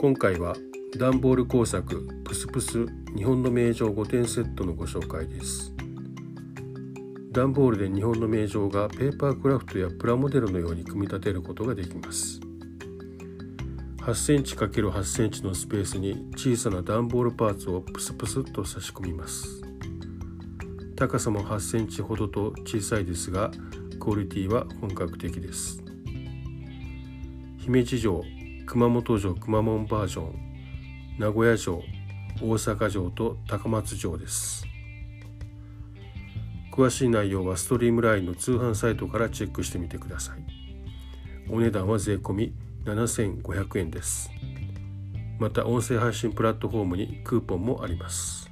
今回は段ボール工作プスプス日本の名城5点セットのご紹介です。段ボールで日本の名城がペーパークラフトやプラモデルのように組み立てることができます。8センチ ×8 センチのスペースに小さな段ボールパーツをプスプスと差し込みます。高さも8センチほどと小さいですがクオリティは本格的です。姫路城熊本城熊門バージョン名古屋城大阪城と高松城です。詳しい内容はストリームラインの通販サイトからチェックしてみてください。お値段は税込7500円です。また音声配信プラットフォームにクーポンもあります。